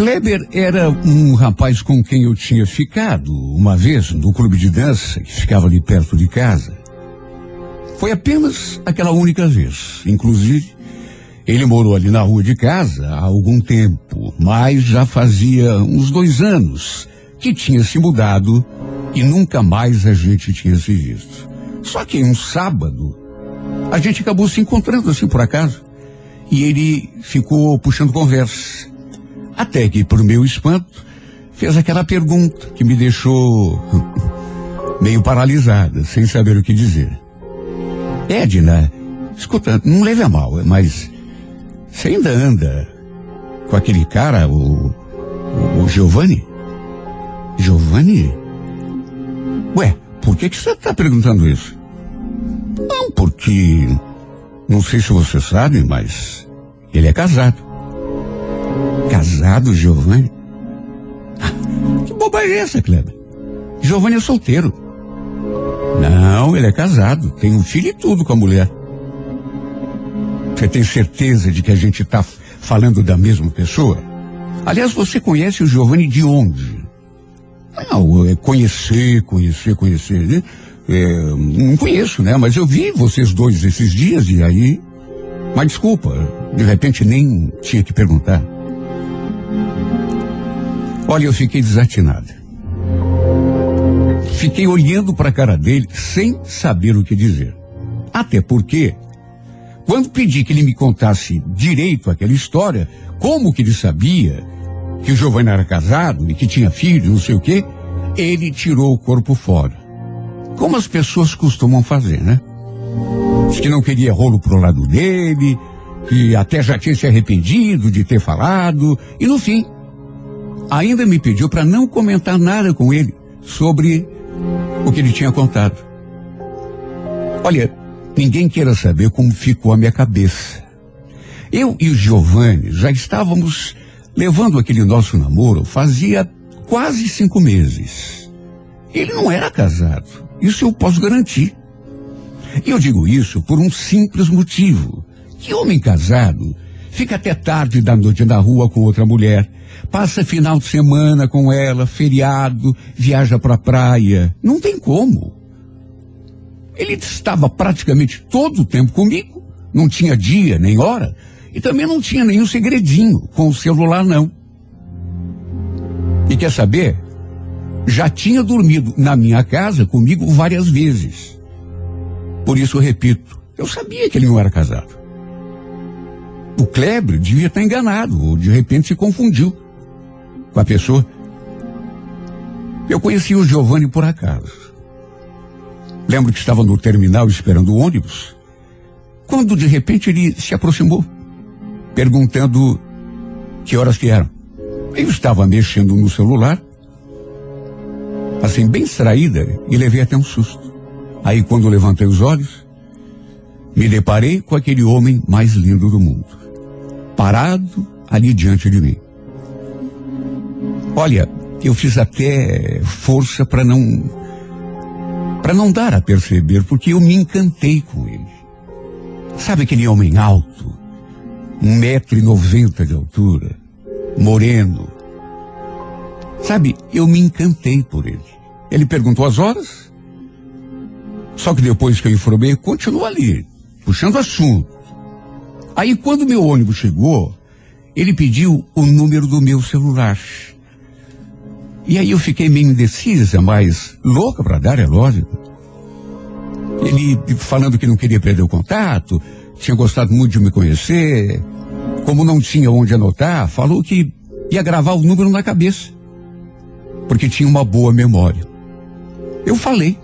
Kleber era um rapaz com quem eu tinha ficado uma vez no clube de dança que ficava ali perto de casa. Foi apenas aquela única vez. Inclusive, ele morou ali na rua de casa há algum tempo, mas já fazia uns dois anos que tinha se mudado e nunca mais a gente tinha se visto. Só que um sábado, a gente acabou se encontrando assim por acaso. E ele ficou puxando conversa. Até que, por meu espanto, fez aquela pergunta que me deixou meio paralisada, sem saber o que dizer. Edna, escuta, não leve a mal, mas você ainda anda com aquele cara, o, o, o Giovanni? Giovanni? Ué, por que que você está perguntando isso? Não, porque não sei se você sabe, mas ele é casado. Casado, Giovanni? Ah, que bobagem é essa, Kleber? Giovanni é solteiro. Não, ele é casado, tem um filho e tudo com a mulher. Você tem certeza de que a gente está falando da mesma pessoa? Aliás, você conhece o Giovanni de onde? Não, é conhecer, conhecer, conhecer. Né? É, não conheço, né? Mas eu vi vocês dois esses dias e aí. Mas desculpa, de repente nem tinha que perguntar. Olha, eu fiquei desatinada. Fiquei olhando para a cara dele sem saber o que dizer. Até porque quando pedi que ele me contasse direito aquela história, como que ele sabia que o Giovanni era casado e que tinha filho, não sei o quê, ele tirou o corpo fora. Como as pessoas costumam fazer, né? Diz que não queria rolo pro lado dele, que até já tinha se arrependido de ter falado, e no fim, ainda me pediu para não comentar nada com ele sobre o que ele tinha contado. Olha, Ninguém queira saber como ficou a minha cabeça. Eu e o Giovanni já estávamos levando aquele nosso namoro fazia quase cinco meses. Ele não era casado. Isso eu posso garantir. E eu digo isso por um simples motivo. Que homem casado fica até tarde da noite na rua com outra mulher, passa final de semana com ela, feriado, viaja para a praia. Não tem como. Ele estava praticamente todo o tempo comigo, não tinha dia nem hora, e também não tinha nenhum segredinho com o celular, não. E quer saber? Já tinha dormido na minha casa comigo várias vezes. Por isso eu repito, eu sabia que ele não era casado. O Kleber devia estar enganado, ou de repente se confundiu com a pessoa. Eu conheci o Giovanni por acaso. Lembro que estava no terminal esperando o ônibus, quando de repente ele se aproximou, perguntando que horas que eram. Eu estava mexendo no celular, assim, bem distraída, e levei até um susto. Aí, quando levantei os olhos, me deparei com aquele homem mais lindo do mundo, parado ali diante de mim. Olha, eu fiz até força para não para não dar a perceber, porque eu me encantei com ele. Sabe aquele homem alto, um metro e noventa de altura, moreno. Sabe, eu me encantei por ele. Ele perguntou as horas, só que depois que eu informei, continua ali, puxando assunto. Aí quando meu ônibus chegou, ele pediu o número do meu celular. E aí eu fiquei meio indecisa, mas louca para dar, é lógico. Ele falando que não queria perder o contato, tinha gostado muito de me conhecer. Como não tinha onde anotar, falou que ia gravar o número na cabeça. Porque tinha uma boa memória. Eu falei.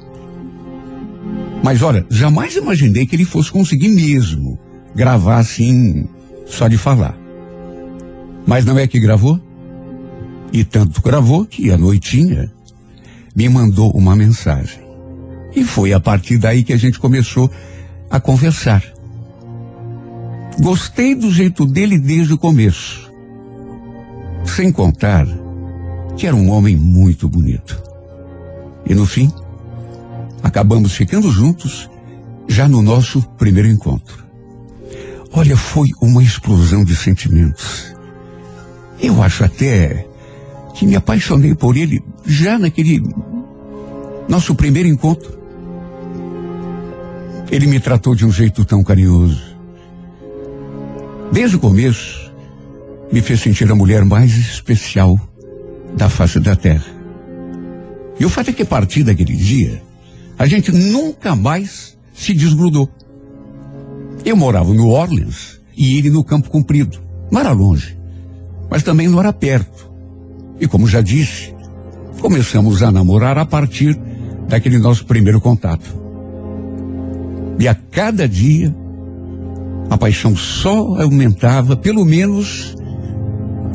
Mas olha, jamais imaginei que ele fosse conseguir mesmo gravar assim, só de falar. Mas não é que gravou? E tanto gravou que à noitinha me mandou uma mensagem. E foi a partir daí que a gente começou a conversar. Gostei do jeito dele desde o começo. Sem contar que era um homem muito bonito. E no fim, acabamos ficando juntos já no nosso primeiro encontro. Olha, foi uma explosão de sentimentos. Eu acho até que me apaixonei por ele já naquele nosso primeiro encontro. Ele me tratou de um jeito tão carinhoso. Desde o começo, me fez sentir a mulher mais especial da face da terra. E o fato é que a partir daquele dia, a gente nunca mais se desgrudou. Eu morava no Orleans e ele no Campo Comprido. Não era longe, mas também não era perto. E como já disse, começamos a namorar a partir daquele nosso primeiro contato. E a cada dia, a paixão só aumentava, pelo menos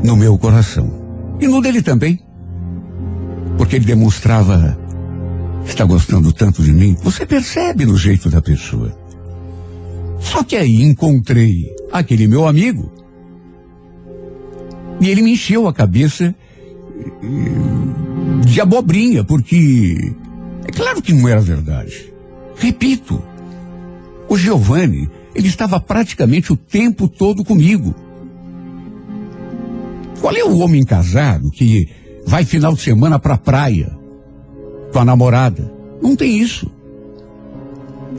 no meu coração. E no dele também. Porque ele demonstrava está gostando tanto de mim. Você percebe no jeito da pessoa. Só que aí encontrei aquele meu amigo e ele me encheu a cabeça de abobrinha, porque é claro que não era verdade. Repito, o Giovanni, ele estava praticamente o tempo todo comigo. Qual é o homem casado que vai final de semana para a praia com a namorada? Não tem isso.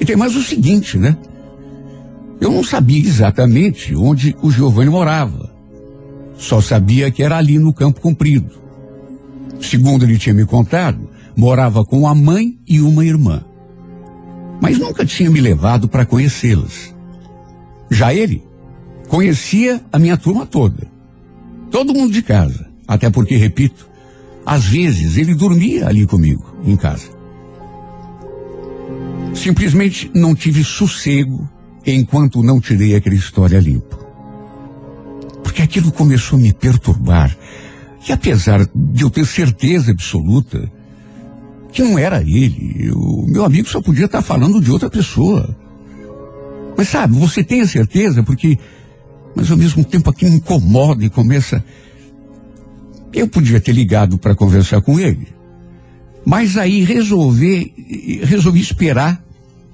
E tem mais o seguinte, né? Eu não sabia exatamente onde o Giovanni morava. Só sabia que era ali no Campo Comprido. Segundo ele tinha me contado, morava com a mãe e uma irmã. Mas nunca tinha me levado para conhecê-las. Já ele conhecia a minha turma toda. Todo mundo de casa. Até porque, repito, às vezes ele dormia ali comigo, em casa. Simplesmente não tive sossego enquanto não tirei aquela história limpo. Porque aquilo começou a me perturbar. E apesar de eu ter certeza absoluta que não era ele, o meu amigo só podia estar falando de outra pessoa. Mas sabe, você tem a certeza porque, mas ao mesmo tempo aquilo incomoda e começa. Eu podia ter ligado para conversar com ele. Mas aí resolver, resolvi esperar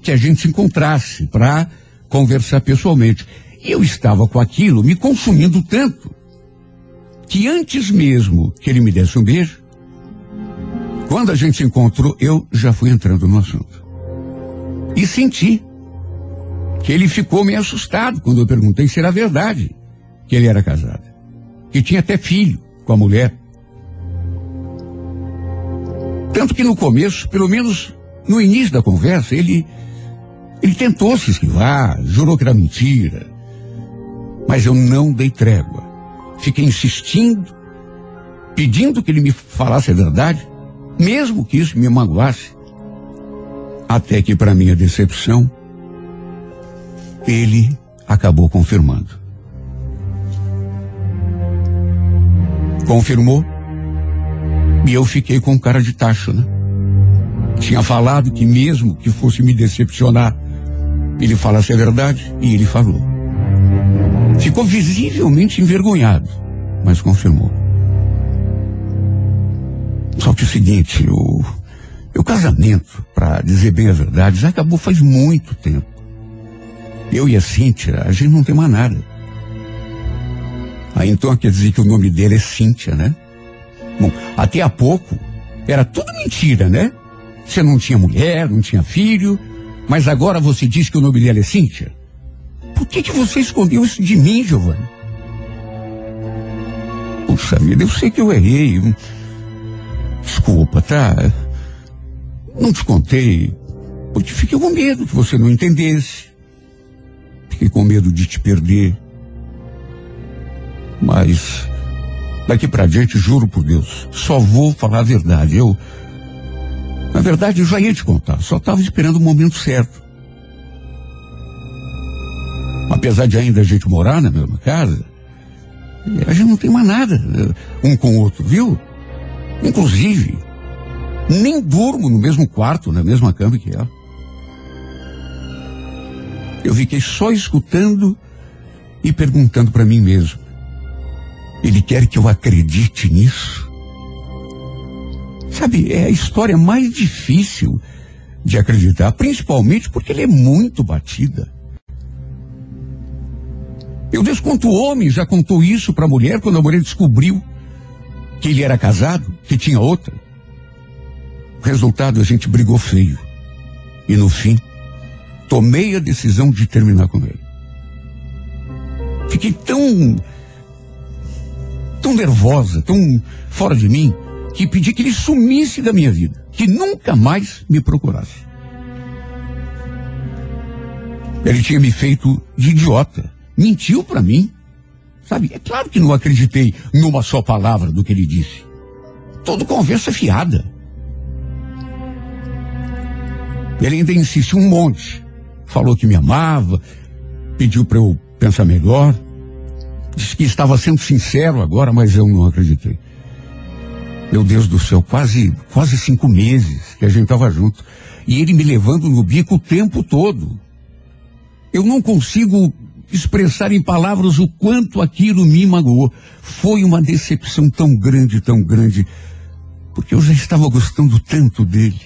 que a gente se encontrasse para conversar pessoalmente. Eu estava com aquilo me consumindo tanto que antes mesmo que ele me desse um beijo, quando a gente se encontrou, eu já fui entrando no assunto. E senti que ele ficou meio assustado quando eu perguntei se era verdade que ele era casado. Que tinha até filho com a mulher. Tanto que no começo, pelo menos no início da conversa, ele ele tentou se esquivar, jurou que era mentira. Mas eu não dei trégua. Fiquei insistindo, pedindo que ele me falasse a verdade, mesmo que isso me magoasse. Até que, para minha decepção, ele acabou confirmando. Confirmou. E eu fiquei com cara de tacho, né? Tinha falado que mesmo que fosse me decepcionar, ele falasse a verdade e ele falou. Ficou visivelmente envergonhado, mas confirmou. Só que o seguinte, o, o casamento, para dizer bem a verdade, já acabou faz muito tempo. Eu e a Cíntia, a gente não tem mais nada. Aí então quer dizer que o nome dele é Cíntia, né? Bom, até há pouco era tudo mentira, né? Você não tinha mulher, não tinha filho, mas agora você diz que o nome dela é Cíntia? Que, que você escondeu isso de mim, Giovanni? Puxa vida, eu sei que eu errei. Desculpa, tá? Não te contei, porque fiquei com medo que você não entendesse. Fiquei com medo de te perder. Mas daqui para diante, juro por Deus, só vou falar a verdade. Eu na verdade, eu já ia te contar, só estava esperando o momento certo. Apesar de ainda a gente morar na mesma casa, a gente não tem mais nada eh, um com o outro, viu? Inclusive, nem durmo no mesmo quarto, na mesma cama que ela. Eu fiquei só escutando e perguntando para mim mesmo: ele quer que eu acredite nisso? Sabe, é a história mais difícil de acreditar, principalmente porque ela é muito batida. Eu desconto o homem, já contou isso para a mulher quando a mulher descobriu que ele era casado, que tinha outra. Resultado, a gente brigou feio. E no fim, tomei a decisão de terminar com ele. Fiquei tão. tão nervosa, tão fora de mim, que pedi que ele sumisse da minha vida, que nunca mais me procurasse. Ele tinha me feito de idiota, mentiu para mim. Sabe, é claro que não acreditei numa só palavra do que ele disse. Todo conversa fiada. Ele ainda insistiu um monte. Falou que me amava, pediu para eu pensar melhor. Disse que estava sendo sincero agora, mas eu não acreditei. Meu Deus do céu, quase, quase cinco meses que a gente estava junto. E ele me levando no bico o tempo todo. Eu não consigo expressar em palavras o quanto aquilo me magoou. Foi uma decepção tão grande, tão grande, porque eu já estava gostando tanto dele.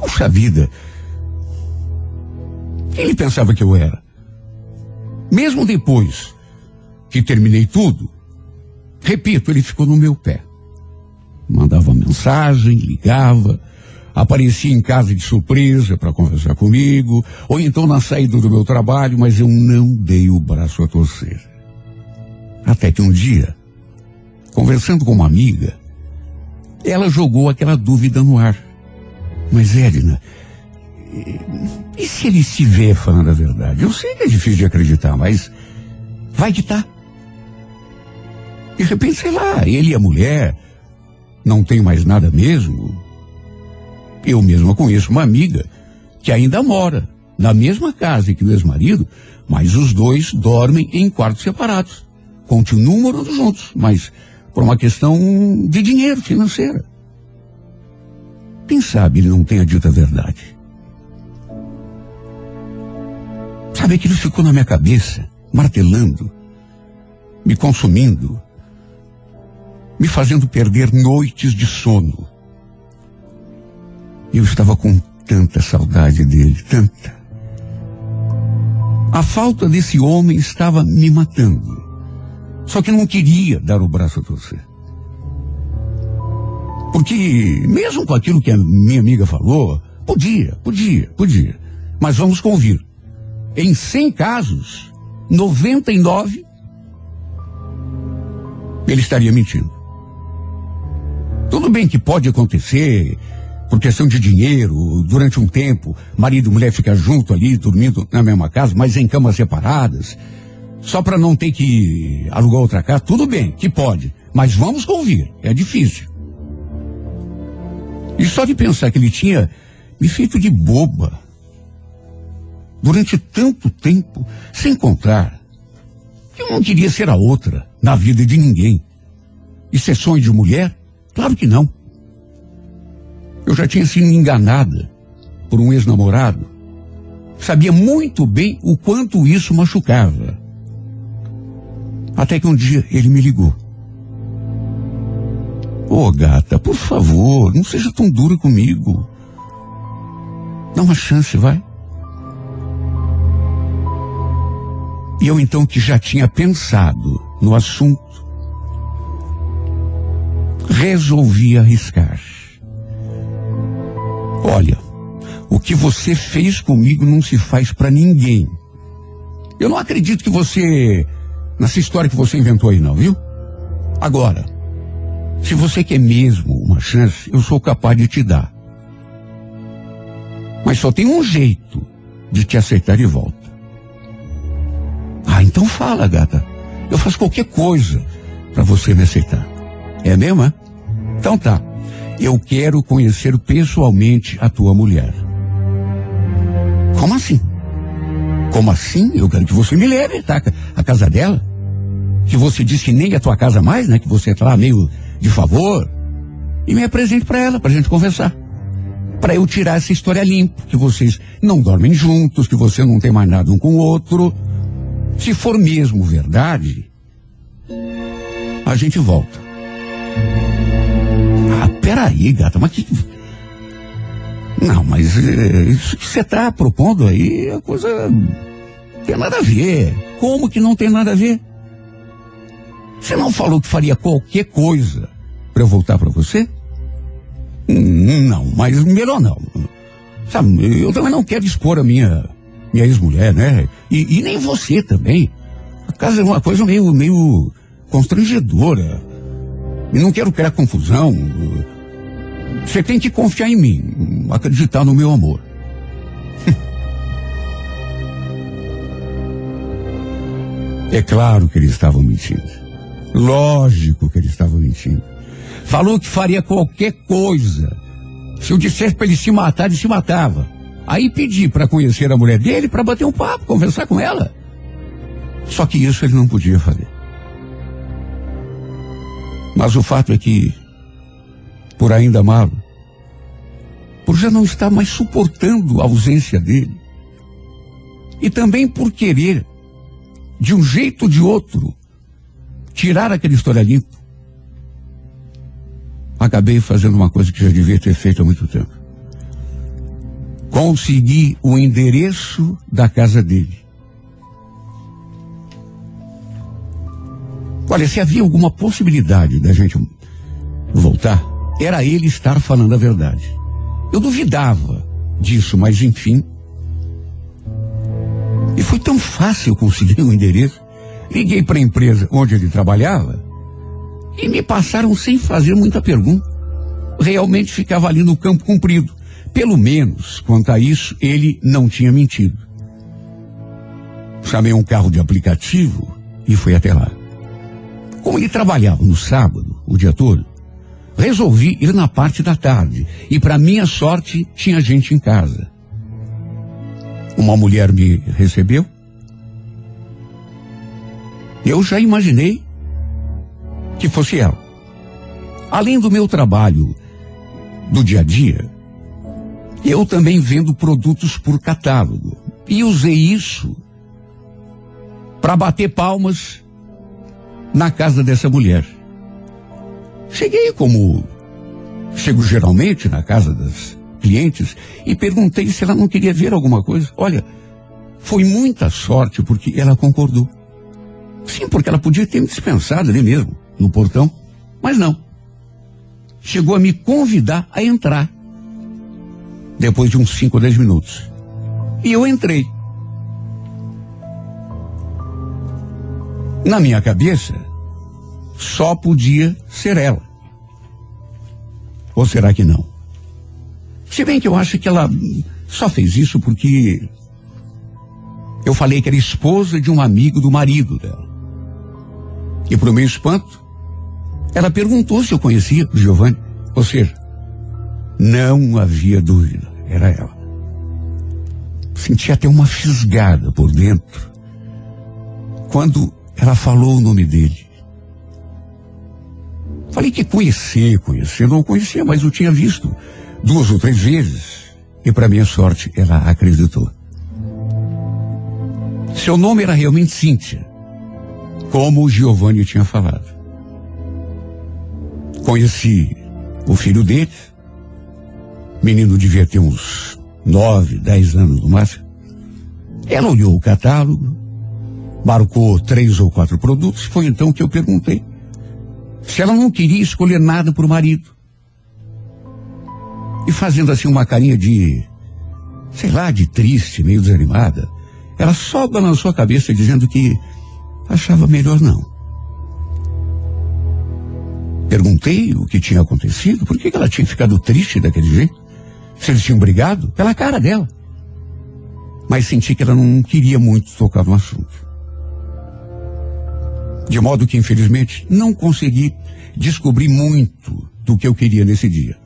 Puxa vida, quem ele pensava que eu era? Mesmo depois que terminei tudo, repito, ele ficou no meu pé. Mandava mensagem, ligava, aparecia em casa de surpresa para conversar comigo, ou então na saída do meu trabalho, mas eu não dei o braço a torcer. Até que um dia, conversando com uma amiga, ela jogou aquela dúvida no ar. Mas, Edna, e se ele estiver falando a verdade? Eu sei que é difícil de acreditar, mas vai que tá. De repente, sei lá, ele e a mulher não tem mais nada mesmo. Eu mesma conheço uma amiga que ainda mora na mesma casa que o ex-marido, mas os dois dormem em quartos separados. Continuam morando juntos, mas por uma questão de dinheiro financeira. Quem sabe ele não tenha dito a verdade? Sabe, aquilo ficou na minha cabeça, martelando, me consumindo, me fazendo perder noites de sono. Eu estava com tanta saudade dele, tanta. A falta desse homem estava me matando. Só que não queria dar o braço a torcer. Porque, mesmo com aquilo que a minha amiga falou, podia, podia, podia. Mas vamos convir. Em 100 casos, 99 ele estaria mentindo. Tudo bem que pode acontecer, por questão de dinheiro, durante um tempo, marido e mulher ficam junto ali, dormindo na mesma casa, mas em camas separadas, só para não ter que alugar outra casa, tudo bem, que pode, mas vamos convir, é difícil. E só de pensar que ele tinha me feito de boba durante tanto tempo, sem contar que eu não queria ser a outra na vida de ninguém. É sonho de mulher? Claro que não. Eu já tinha sido enganada por um ex-namorado. Sabia muito bem o quanto isso machucava. Até que um dia ele me ligou. Ô oh, gata, por favor, não seja tão dura comigo. Dá uma chance, vai. E eu então que já tinha pensado no assunto, resolvi arriscar. Olha, o que você fez comigo não se faz para ninguém. Eu não acredito que você. nessa história que você inventou aí, não, viu? Agora, se você quer mesmo uma chance, eu sou capaz de te dar. Mas só tem um jeito de te aceitar de volta. Ah, então fala, gata. Eu faço qualquer coisa para você me aceitar. É mesmo, é? Então tá. Eu quero conhecer pessoalmente a tua mulher. Como assim? Como assim? Eu quero que você me leve, tá? A casa dela. Que você disse que nem é a tua casa mais, né? Que você tá lá meio de favor. E me apresente para ela, pra gente conversar. Para eu tirar essa história limpa. Que vocês não dormem juntos, que você não tem mais nada um com o outro. Se for mesmo verdade, a gente volta. Ah, peraí, gata, mas que. Não, mas é, isso que você está propondo aí é coisa Tem nada a ver. Como que não tem nada a ver? Você não falou que faria qualquer coisa para eu voltar para você? Hum, não, mas melhor não. Sabe, eu também não quero expor a minha, minha ex-mulher, né? E, e, nem você também. A casa é uma coisa meio, meio constrangedora. E não quero criar confusão. Você tem que confiar em mim, acreditar no meu amor. é claro que ele estava mentindo. Lógico que ele estava mentindo. Falou que faria qualquer coisa. Se eu dissesse para ele se matar, ele se matava. Aí pedi para conhecer a mulher dele para bater um papo, conversar com ela. Só que isso ele não podia fazer. Mas o fato é que, por ainda amá-lo, por já não estar mais suportando a ausência dele, e também por querer, de um jeito ou de outro, tirar aquela história limpo. Acabei fazendo uma coisa que já devia ter feito há muito tempo. Consegui o endereço da casa dele. Olha, se havia alguma possibilidade da gente voltar, era ele estar falando a verdade. Eu duvidava disso, mas enfim. E foi tão fácil conseguir o endereço. Liguei para a empresa onde ele trabalhava e me passaram sem fazer muita pergunta. Realmente ficava ali no campo comprido. Pelo menos, quanto a isso, ele não tinha mentido. Chamei um carro de aplicativo e fui até lá. Como ele trabalhava no sábado, o dia todo, resolvi ir na parte da tarde. E para minha sorte, tinha gente em casa. Uma mulher me recebeu eu já imaginei que fosse ela. Além do meu trabalho do dia a dia, eu também vendo produtos por catálogo. E usei isso para bater palmas na casa dessa mulher. Cheguei como chego geralmente na casa das clientes e perguntei se ela não queria ver alguma coisa. Olha, foi muita sorte porque ela concordou. Sim, porque ela podia ter me dispensado ali mesmo, no portão. Mas não. Chegou a me convidar a entrar. Depois de uns 5 ou 10 minutos. E eu entrei. Na minha cabeça, só podia ser ela. Ou será que não? Se bem que eu acho que ela só fez isso porque eu falei que era esposa de um amigo do marido dela. E para o meu espanto, ela perguntou se eu conhecia o Giovanni. Ou seja, não havia dúvida, era ela. Senti até uma fisgada por dentro quando ela falou o nome dele. Falei que conhecer, conhecer, não conhecia, mas eu tinha visto duas ou três vezes. E para minha sorte, ela acreditou. Seu nome era realmente Cíntia como o Giovanni tinha falado. Conheci o filho dele, menino devia ter uns nove, dez anos no máximo. Ela olhou o catálogo, marcou três ou quatro produtos, foi então que eu perguntei se ela não queria escolher nada para o marido. E fazendo assim uma carinha de, sei lá, de triste, meio desanimada, ela só balançou a cabeça dizendo que achava melhor não. Perguntei o que tinha acontecido, por que ela tinha ficado triste daquele jeito? Se eles tinham brigado, pela cara dela. Mas senti que ela não queria muito tocar no assunto. De modo que, infelizmente, não consegui descobrir muito do que eu queria nesse dia.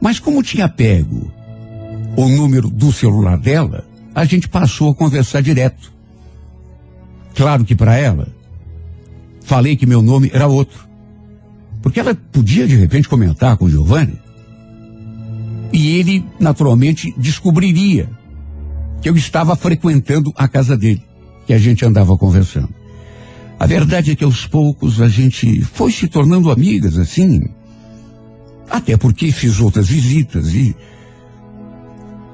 Mas como tinha pego o número do celular dela, a gente passou a conversar direto. Claro que para ela, falei que meu nome era outro. Porque ela podia de repente comentar com o Giovanni e ele naturalmente descobriria que eu estava frequentando a casa dele, que a gente andava conversando. A verdade é que aos poucos a gente foi se tornando amigas assim, até porque fiz outras visitas e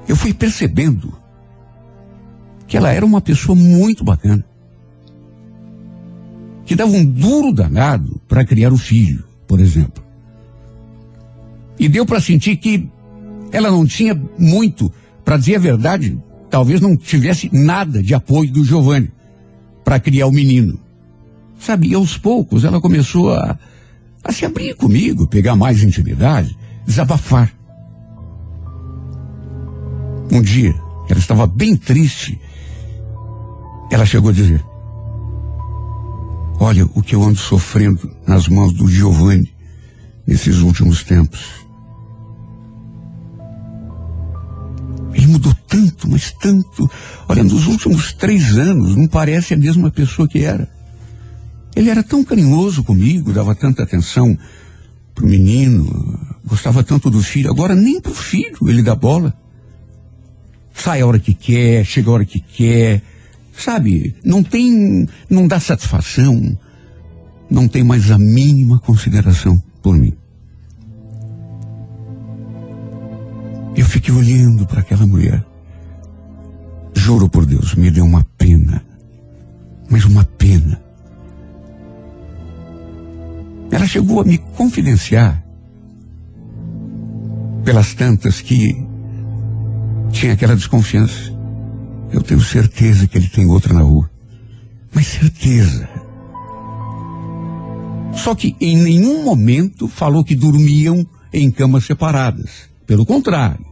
eu fui percebendo que ela era uma pessoa muito bacana. Que dava um duro danado para criar o filho, por exemplo. E deu para sentir que ela não tinha muito, para dizer a verdade, talvez não tivesse nada de apoio do Giovanni para criar o menino. Sabe, e aos poucos ela começou a, a se abrir comigo, pegar mais intimidade, desabafar. Um dia, ela estava bem triste. Ela chegou a dizer: Olha o que eu ando sofrendo nas mãos do Giovanni nesses últimos tempos. Ele mudou tanto, mas tanto. Olha, nos últimos três anos não parece a mesma pessoa que era. Ele era tão carinhoso comigo, dava tanta atenção pro menino, gostava tanto do filho. Agora nem pro filho ele dá bola. Sai a hora que quer, chega a hora que quer. Sabe, não tem, não dá satisfação. Não tem mais a mínima consideração por mim. Eu fiquei olhando para aquela mulher. Juro por Deus, me deu uma pena. Mas uma pena. Ela chegou a me confidenciar pelas tantas que tinha aquela desconfiança. Eu tenho certeza que ele tem outra na rua. Mas certeza. Só que em nenhum momento falou que dormiam em camas separadas. Pelo contrário.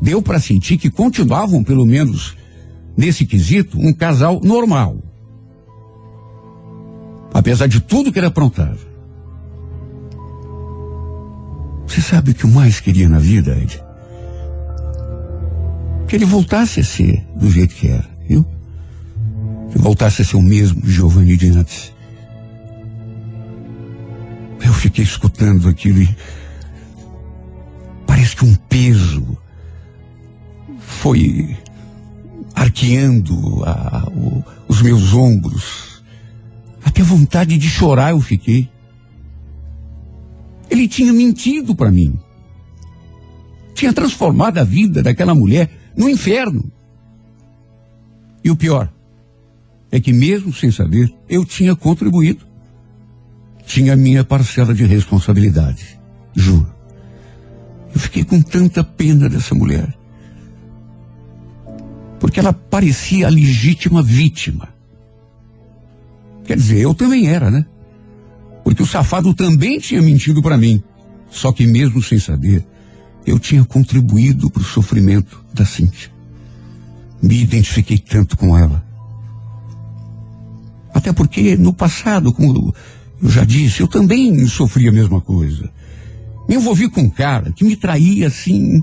Deu para sentir que continuavam, pelo menos nesse quesito, um casal normal. Apesar de tudo que ele aprontava. Você sabe o que eu mais queria na vida, Ed? Que ele voltasse a ser do jeito que era, viu? Que voltasse a ser o mesmo Giovanni de antes. Eu fiquei escutando aquilo e Parece que um peso foi arqueando a, o, os meus ombros. Até vontade de chorar eu fiquei. Ele tinha mentido para mim. Tinha transformado a vida daquela mulher no inferno. E o pior é que mesmo sem saber, eu tinha contribuído. Tinha minha parcela de responsabilidade. Juro. Eu fiquei com tanta pena dessa mulher. Porque ela parecia a legítima vítima. Quer dizer, eu também era, né? Porque o safado também tinha mentido para mim. Só que mesmo sem saber, eu tinha contribuído para o sofrimento da Cíntia. Me identifiquei tanto com ela. Até porque no passado, como eu já disse, eu também sofri a mesma coisa. Me envolvi com um cara que me traía assim.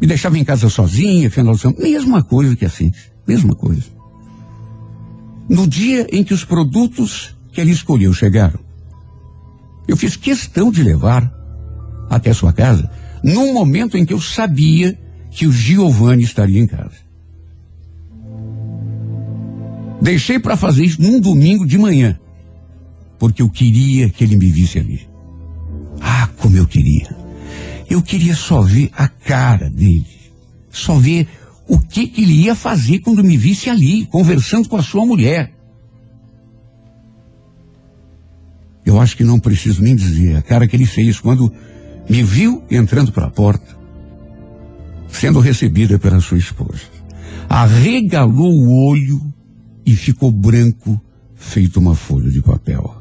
Me deixava em casa sozinha, final de semana. Mesma coisa que assim. Mesma coisa. No dia em que os produtos que ele escolheu chegaram, eu fiz questão de levar até sua casa num momento em que eu sabia que o Giovanni estaria em casa. Deixei para fazer isso num domingo de manhã, porque eu queria que ele me visse ali. Ah, como eu queria. Eu queria só ver a cara dele. Só ver o que, que ele ia fazer quando me visse ali, conversando com a sua mulher. Eu acho que não preciso nem dizer a cara que ele fez quando me viu entrando pela porta, sendo recebida pela sua esposa. Arregalou o olho e ficou branco, feito uma folha de papel.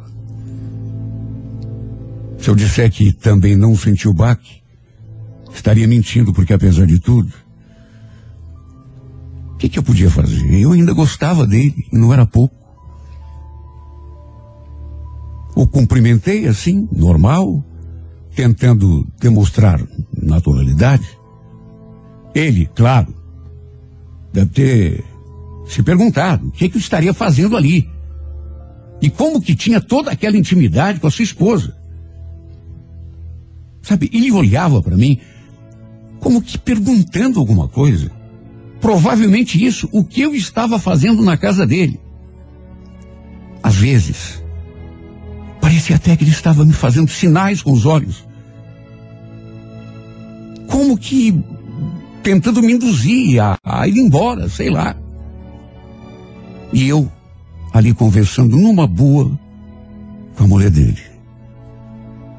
Se eu disser que também não sentiu baque, estaria mentindo, porque apesar de tudo, o que, que eu podia fazer? Eu ainda gostava dele, e não era pouco. O cumprimentei assim, normal, tentando demonstrar naturalidade. Ele, claro, deve ter se perguntado o que, que eu estaria fazendo ali. E como que tinha toda aquela intimidade com a sua esposa. Sabe, ele olhava para mim como que perguntando alguma coisa. Provavelmente isso, o que eu estava fazendo na casa dele. Às vezes, parecia até que ele estava me fazendo sinais com os olhos. Como que tentando me induzir a, a ir embora, sei lá. E eu ali conversando numa boa com a mulher dele.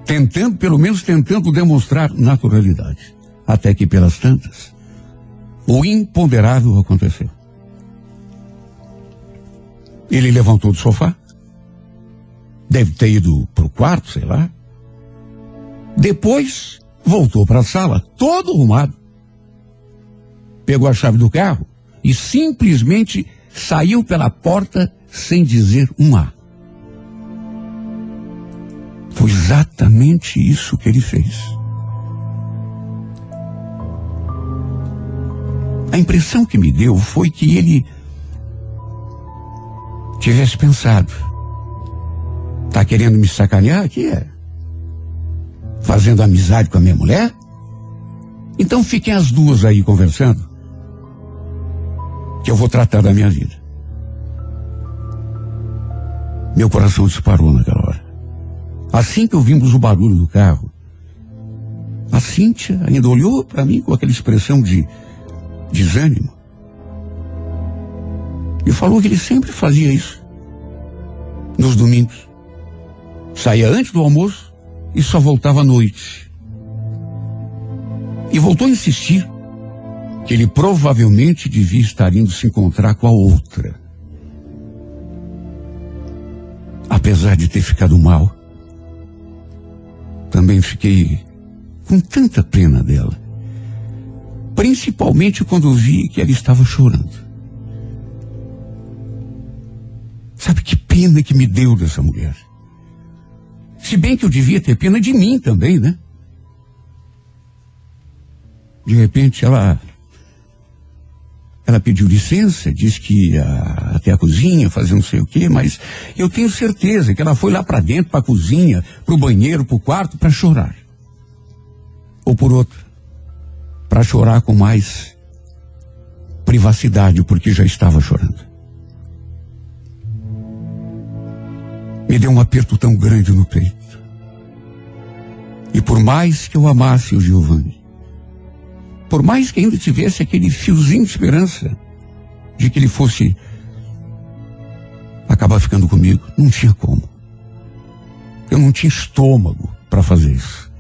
Tentando, pelo menos tentando demonstrar naturalidade. Até que pelas tantas, o imponderável aconteceu. Ele levantou do sofá, deve ter ido para o quarto, sei lá. Depois voltou para a sala, todo arrumado. Pegou a chave do carro e simplesmente saiu pela porta sem dizer um A. Foi exatamente isso que ele fez. A impressão que me deu foi que ele tivesse pensado: tá querendo me sacanear aqui? É? Fazendo amizade com a minha mulher? Então fiquem as duas aí conversando, que eu vou tratar da minha vida. Meu coração disparou naquela hora. Assim que ouvimos o barulho do carro, a Cíntia ainda olhou para mim com aquela expressão de desânimo. E falou que ele sempre fazia isso. Nos domingos. Saía antes do almoço e só voltava à noite. E voltou a insistir que ele provavelmente devia estar indo se encontrar com a outra. apesar de ter ficado mal, também fiquei com tanta pena dela. Principalmente quando vi que ela estava chorando. Sabe que pena que me deu dessa mulher? Se bem que eu devia ter pena de mim também, né? De repente ela ela pediu licença, disse que ia até a cozinha fazer não sei o quê, mas eu tenho certeza que ela foi lá para dentro, para a cozinha, para o banheiro, para o quarto, para chorar. Ou por outro, para chorar com mais privacidade, porque já estava chorando. Me deu um aperto tão grande no peito. E por mais que eu amasse o Giovanni, por mais que ainda tivesse aquele fiozinho de esperança de que ele fosse acabar ficando comigo, não tinha como. Eu não tinha estômago para fazer isso.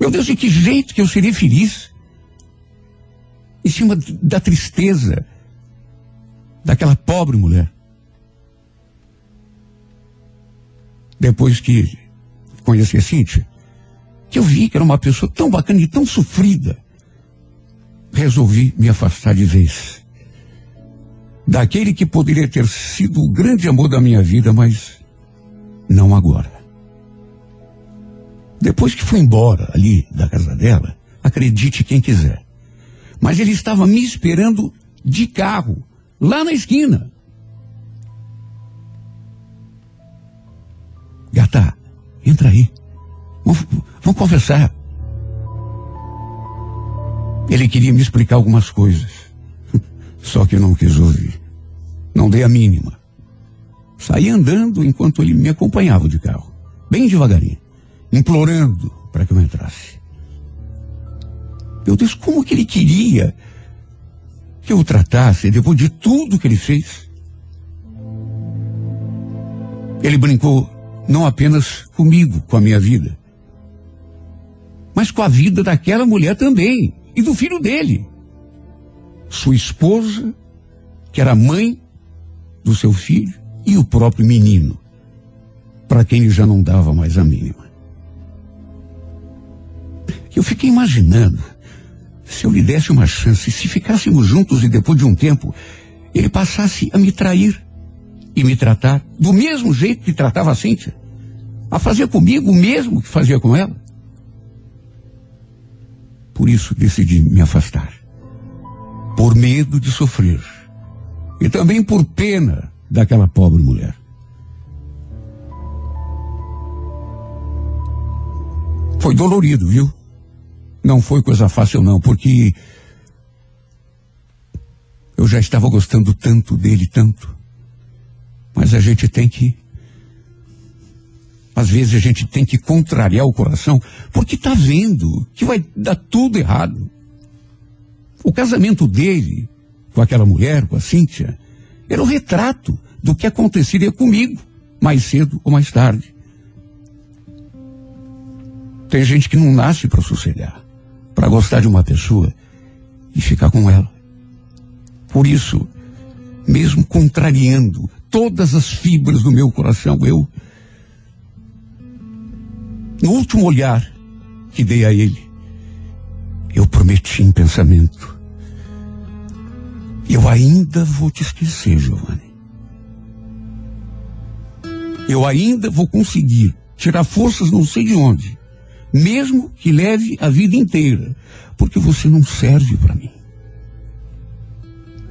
Meu Deus, de que jeito que eu seria feliz? Em cima da tristeza daquela pobre mulher. Depois que conheci a Cíntia, que eu vi que era uma pessoa tão bacana e tão sofrida, resolvi me afastar de vez. Daquele que poderia ter sido o grande amor da minha vida, mas não agora. Depois que fui embora ali da casa dela, acredite quem quiser. Mas ele estava me esperando de carro, lá na esquina. Gata, entra aí. Vamos, vamos conversar. Ele queria me explicar algumas coisas. Só que eu não quis ouvir. Não dei a mínima. Saí andando enquanto ele me acompanhava de carro. Bem devagarinho. Implorando para que eu entrasse. Meu Deus, como que ele queria que eu o tratasse depois de tudo que ele fez? Ele brincou não apenas comigo, com a minha vida, mas com a vida daquela mulher também e do filho dele. Sua esposa, que era mãe do seu filho, e o próprio menino, para quem ele já não dava mais a mínima. Eu fiquei imaginando se eu lhe desse uma chance, se ficássemos juntos e depois de um tempo ele passasse a me trair e me tratar do mesmo jeito que tratava a Cíntia, a fazer comigo o mesmo que fazia com ela. Por isso decidi me afastar. Por medo de sofrer. E também por pena daquela pobre mulher. Foi dolorido, viu? Não foi coisa fácil não, porque eu já estava gostando tanto dele, tanto. Mas a gente tem que às vezes a gente tem que contrariar o coração porque está vendo que vai dar tudo errado. O casamento dele com aquela mulher, com a Cíntia, era o retrato do que aconteceria comigo, mais cedo ou mais tarde. Tem gente que não nasce para sossegar, para gostar de uma pessoa e ficar com ela. Por isso, mesmo contrariando todas as fibras do meu coração, eu, no último olhar que dei a ele, eu prometi em pensamento, eu ainda vou te esquecer, Giovanni. Eu ainda vou conseguir tirar forças não sei de onde, mesmo que leve a vida inteira, porque você não serve para mim.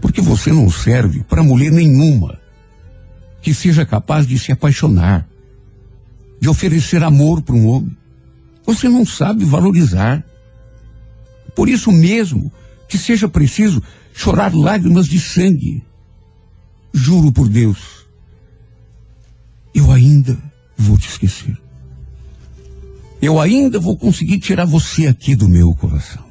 Porque você não serve para mulher nenhuma que seja capaz de se apaixonar, de oferecer amor para um homem. Você não sabe valorizar. Por isso mesmo que seja preciso chorar lágrimas de sangue. Juro por Deus, eu ainda vou te esquecer. Eu ainda vou conseguir tirar você aqui do meu coração.